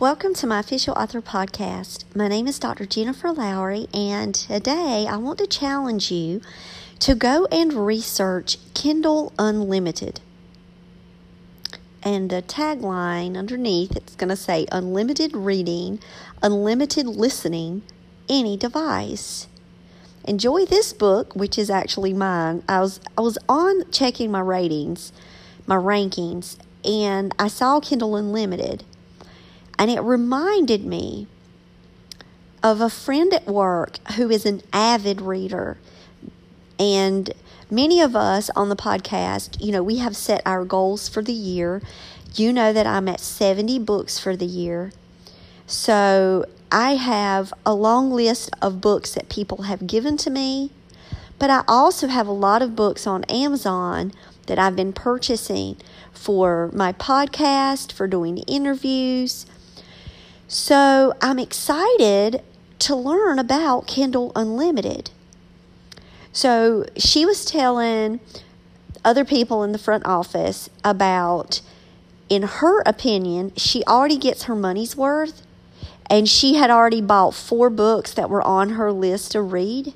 Welcome to my official author podcast. My name is Dr. Jennifer Lowry, and today I want to challenge you to go and research Kindle Unlimited. And the tagline underneath it's going to say unlimited reading, unlimited listening, any device. Enjoy this book, which is actually mine. I was I was on checking my ratings, my rankings, and I saw Kindle Unlimited and it reminded me of a friend at work who is an avid reader. And many of us on the podcast, you know, we have set our goals for the year. You know that I'm at 70 books for the year. So I have a long list of books that people have given to me, but I also have a lot of books on Amazon that I've been purchasing for my podcast, for doing interviews, so I'm excited to learn about Kindle Unlimited. So she was telling other people in the front office about, in her opinion, she already gets her money's worth and she had already bought four books that were on her list to read.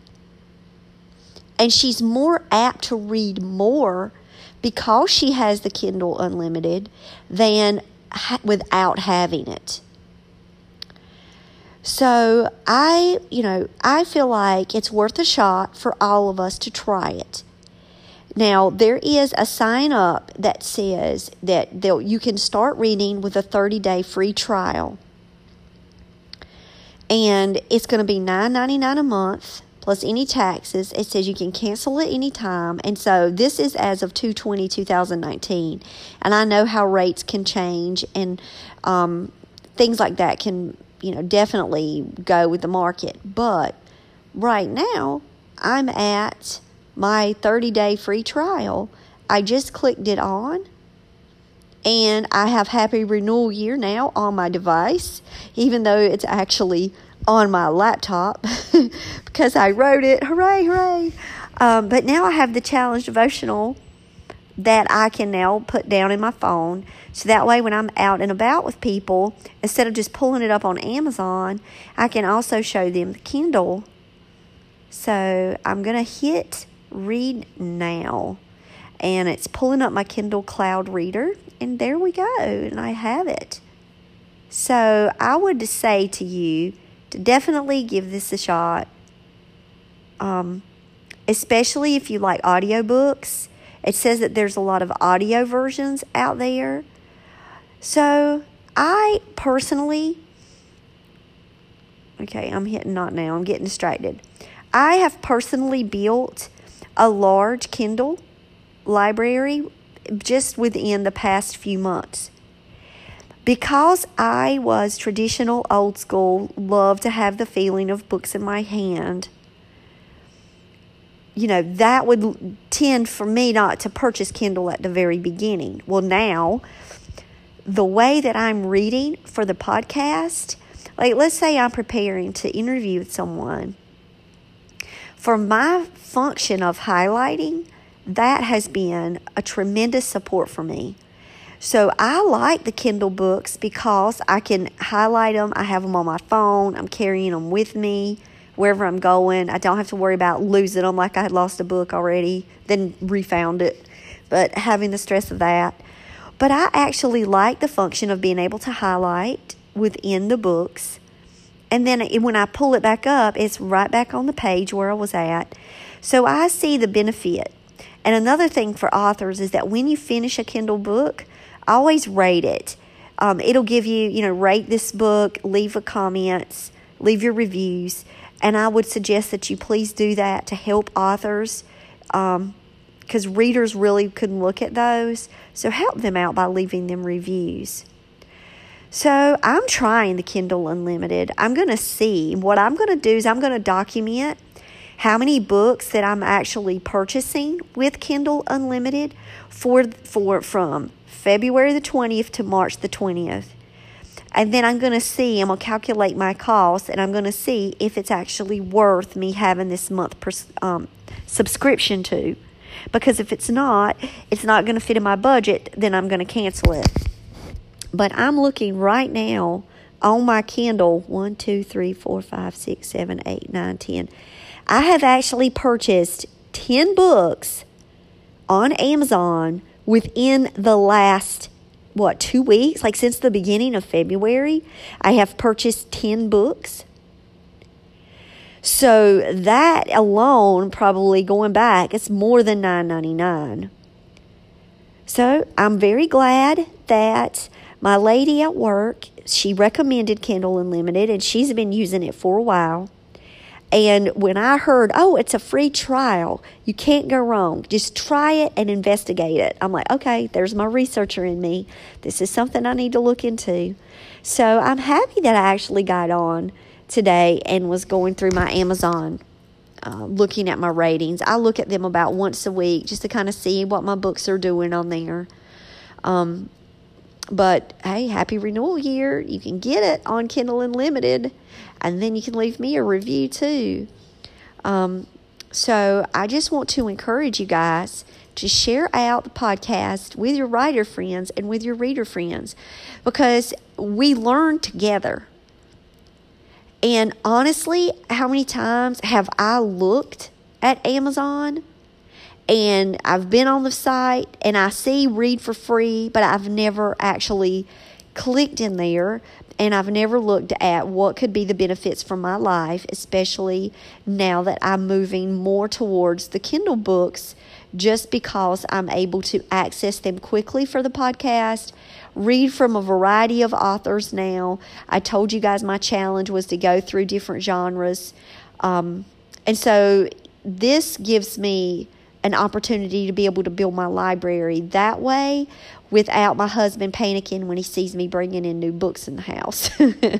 And she's more apt to read more because she has the Kindle Unlimited than ha- without having it. So I, you know, I feel like it's worth a shot for all of us to try it. Now, there is a sign up that says that you can start reading with a 30 day free trial. And it's going to be $9.99 a month plus any taxes. It says you can cancel at any time. And so this is as of 220 2019. And I know how rates can change and um, things like that can you know, definitely go with the market. But right now, I'm at my 30 day free trial. I just clicked it on and I have happy renewal year now on my device, even though it's actually on my laptop because I wrote it. Hooray, hooray. Um, but now I have the challenge devotional that I can now put down in my phone. So that way, when I'm out and about with people, instead of just pulling it up on Amazon, I can also show them the Kindle. So I'm going to hit read now. And it's pulling up my Kindle Cloud Reader. And there we go. And I have it. So I would say to you to definitely give this a shot. Um, especially if you like audiobooks it says that there's a lot of audio versions out there. So I personally, okay, I'm hitting not now, I'm getting distracted. I have personally built a large Kindle library just within the past few months. Because I was traditional, old school, love to have the feeling of books in my hand you know, that would tend for me not to purchase Kindle at the very beginning. Well, now, the way that I'm reading for the podcast, like let's say I'm preparing to interview with someone, for my function of highlighting, that has been a tremendous support for me. So I like the Kindle books because I can highlight them. I have them on my phone. I'm carrying them with me wherever I'm going. I don't have to worry about losing them like I had lost a book already, then refound it. But having the stress of that. But I actually like the function of being able to highlight within the books. And then when I pull it back up, it's right back on the page where I was at. So I see the benefit. And another thing for authors is that when you finish a Kindle book, always rate it. Um, it'll give you, you know, rate this book, leave a comments, leave your reviews. And I would suggest that you please do that to help authors. Because um, because readers really can look at those. So help them out by leaving them reviews. So I'm trying the Kindle Unlimited. I'm going to see. What I'm going to do is I'm going to document how many books that I'm actually purchasing with Kindle Unlimited for for from February the 20th to March the 20th. And then I'm going to see, I'm going to calculate my costs and I'm going to see if it's actually worth me having this month um, subscription to. Because if it's not, it's not going to fit in my budget, then I'm going to cancel it. But I'm looking right now on my Kindle 1, 2, 3, 4, 5, 6, 7, 8, 9, 10. I have actually purchased 10 books on Amazon within the last what, two weeks? Like since the beginning of February, I have purchased 10 books. So that alone, probably going back, it's more than nine ninety nine. So I'm very glad that my lady at work, she recommended Kindle Unlimited and she's been using it for a while. And when I heard, oh, it's a free trial, you can't go wrong. Just try it and investigate it. I'm like, okay, there's my researcher in me. This is something I need to look into. So I'm happy that I actually got on today and was going through my Amazon. Uh, looking at my ratings, I look at them about once a week just to kind of see what my books are doing on there. Um, but hey, happy renewal year. You can get it on Kindle Unlimited, and then you can leave me a review too. Um, so I just want to encourage you guys to share out the podcast with your writer friends and with your reader friends because we learn together. And honestly, how many times have I looked at Amazon and I've been on the site and I see read for free, but I've never actually clicked in there and I've never looked at what could be the benefits for my life, especially now that I'm moving more towards the Kindle books just because I'm able to access them quickly for the podcast, read from a variety of authors now. I told you guys my challenge was to go through different genres. Um, and so this gives me an opportunity to be able to build my library that way without my husband panicking when he sees me bringing in new books in the house,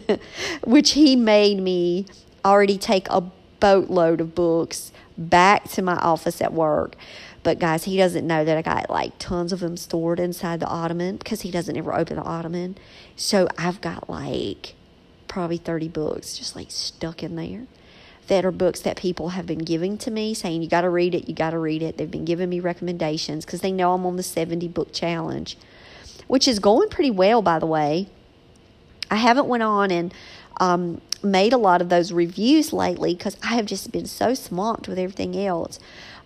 which he made me already take a boatload of books back to my office at work. But guys, he doesn't know that I got like tons of them stored inside the ottoman because he doesn't ever open the ottoman. So I've got like probably 30 books just like stuck in there that are books that people have been giving to me saying you got to read it you got to read it. They've been giving me recommendations because they know i'm on the 70 book challenge which is going pretty well by the way. I haven't went on and um, made a lot of those reviews lately because i have just been so swamped with everything else.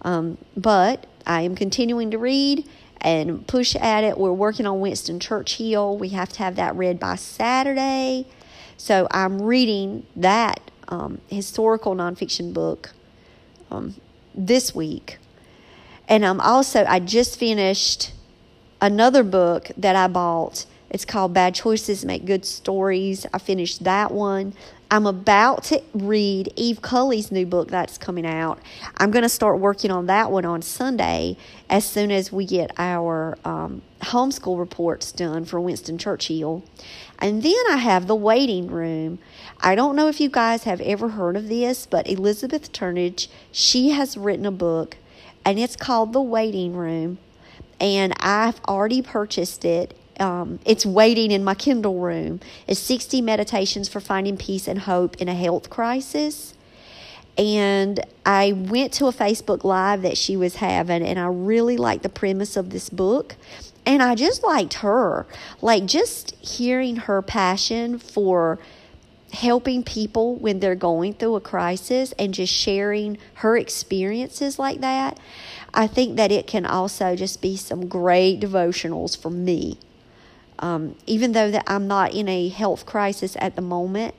Um, but i am continuing to read and push at it. We're working on winston churchill. We have to have that read by saturday. So i'm reading that um, historical nonfiction book um, this week. And I'm also, I just finished another book that I bought. It's called Bad Choices Make Good Stories. I finished that one. I'm about to read Eve Cully's new book that's coming out. I'm going to start working on that one on Sunday as soon as we get our um, homeschool reports done for Winston Churchill. And then I have The Waiting Room. I don't know if you guys have ever heard of this, but Elizabeth Turnage, she has written a book and it's called The Waiting Room. And I've already purchased it um, it's waiting in my Kindle room. It's 60 meditations for finding peace and hope in a health crisis. And I went to a Facebook Live that she was having, and I really liked the premise of this book. And I just liked her. Like, just hearing her passion for helping people when they're going through a crisis and just sharing her experiences like that. I think that it can also just be some great devotionals for me um, even though that I'm not in a health crisis at the moment,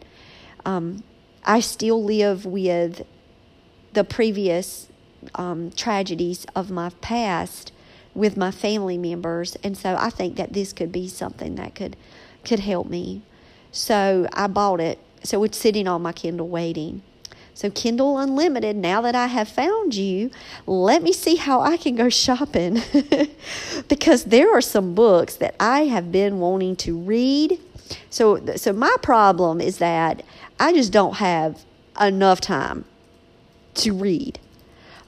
um, I still live with the previous um, tragedies of my past with my family members, and so I think that this could be something that could could help me. So I bought it. So it's sitting on my Kindle waiting. So, Kindle Unlimited, now that I have found you, let me see how I can go shopping. because there are some books that I have been wanting to read. So, so my problem is that I just don't have enough time to read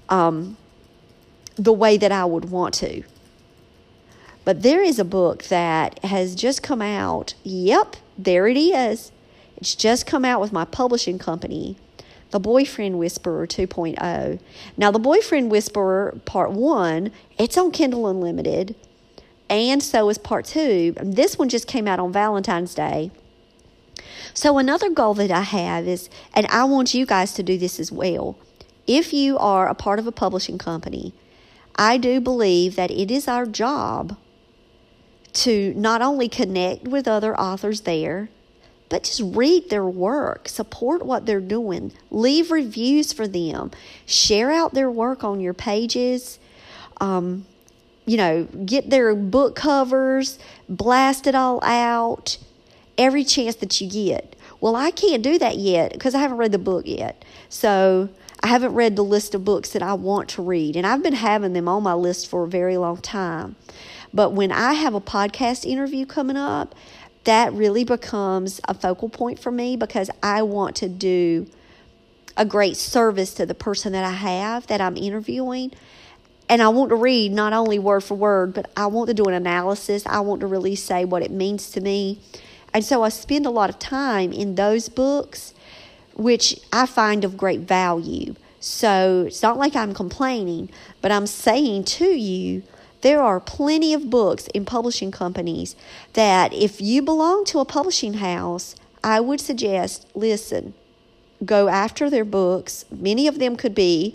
um, the way that I would want to. But there is a book that has just come out. Yep, there it is. It's just come out with my publishing company, The Boyfriend Whisperer 2.0. Now, The Boyfriend Whisperer Part 1, it's on Kindle Unlimited, and so is Part 2. This one just came out on Valentine's Day. So, another goal that I have is, and I want you guys to do this as well. If you are a part of a publishing company, I do believe that it is our job to not only connect with other authors there, but just read their work, support what they're doing, leave reviews for them, share out their work on your pages. Um, you know, get their book covers, blast it all out every chance that you get. Well, I can't do that yet because I haven't read the book yet. So I haven't read the list of books that I want to read, and I've been having them on my list for a very long time. But when I have a podcast interview coming up, that really becomes a focal point for me because I want to do a great service to the person that I have that I'm interviewing. And I want to read not only word for word, but I want to do an analysis. I want to really say what it means to me. And so I spend a lot of time in those books, which I find of great value. So it's not like I'm complaining, but I'm saying to you there are plenty of books in publishing companies that, if you belong to a publishing house, I would suggest listen, go after their books. Many of them could be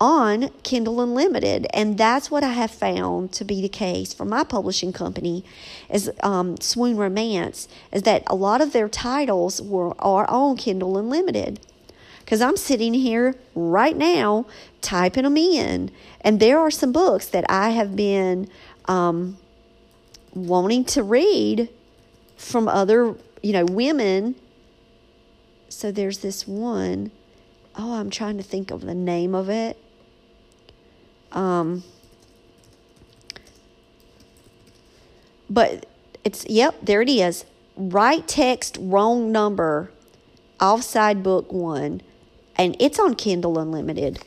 on Kindle Unlimited, and that's what I have found to be the case for my publishing company, is um, Swoon Romance, is that a lot of their titles were are on Kindle Unlimited because I'm sitting here right now typing them in. And there are some books that I have been um, wanting to read from other, you know, women. So there's this one. Oh, I'm trying to think of the name of it. Um, but it's, yep, there it is. Right text, wrong number, offside book one and it's on Kindle Unlimited.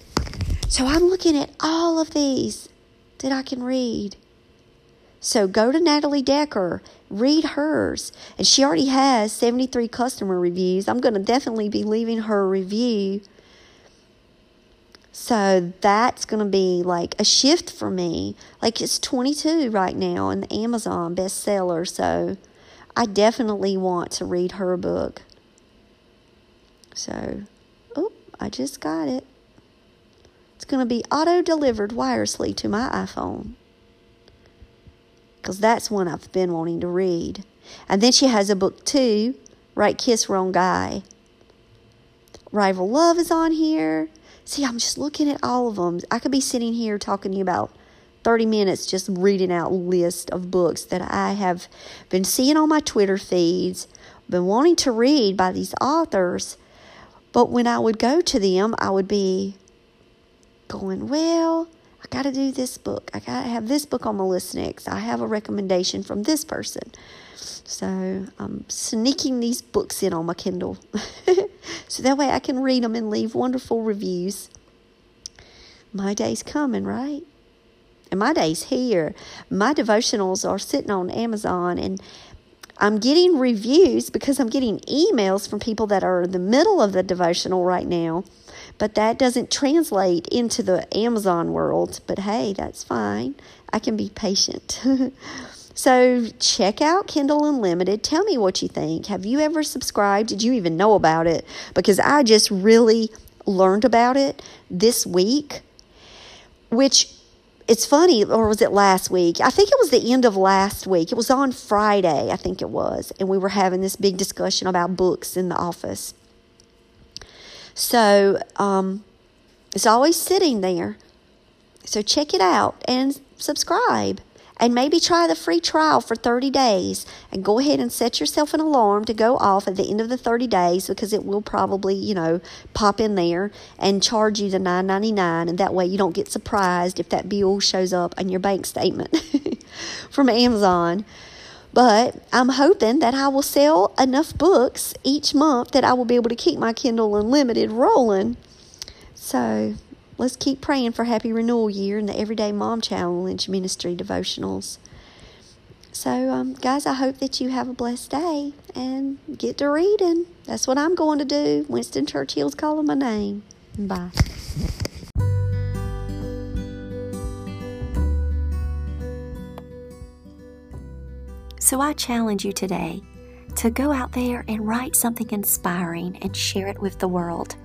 So I'm looking at all of these that I can read. So go to Natalie Decker, read hers. And she already has 73 customer reviews. I'm going to definitely be leaving her a review. So that's going to be like a shift for me. Like it's 22 right now in the Amazon bestseller. So I definitely want to read her book. So oh, I just got it. It's going to be auto delivered wirelessly to my iPhone. Because that's one I've been wanting to read. And then she has a book too Right Kiss Wrong Guy. Rival Love is on here. See, I'm just looking at all of them. I could be sitting here talking to you about 30 minutes just reading out list of books that I have been seeing on my Twitter feeds, been wanting to read by these authors but when I would go to them, I would be going, well, I got to do this book. I got to have this book on my list next. I have a recommendation from this person. So I'm sneaking these books in on my Kindle. so that way I can read them and leave wonderful reviews. My day's coming, right? And my day's here. My devotionals are sitting on Amazon and I'm getting reviews because I'm getting emails from people that are in the middle of the devotional right now, but that doesn't translate into the Amazon world. But hey, that's fine. I can be patient. so check out Kindle Unlimited. Tell me what you think. Have you ever subscribed? Did you even know about it? Because I just really learned about it this week, which it's funny, or was it last week? I think it was the end of last week. It was on Friday, I think it was. And we were having this big discussion about books in the office. So um, it's always sitting there. So check it out and subscribe. And maybe try the free trial for 30 days and go ahead and set yourself an alarm to go off at the end of the 30 days because it will probably, you know, pop in there and charge you the 9.99 and that way you don't get surprised if that bill shows up on your bank statement from Amazon. But I'm hoping that I will sell enough books each month that I will be able to keep my Kindle Unlimited rolling. So let's keep praying for Happy Renewal Year and the Everyday Mom Challenge Ministry devotionals. So, um, guys, I hope that you have a blessed day and get to reading. That's what I'm going to do. Winston Churchill's calling my name. Bye. So I challenge you today to go out there and write something inspiring and share it with the world.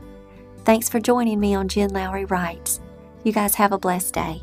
Thanks for joining me on Jen Lowry Writes. You guys have a blessed day.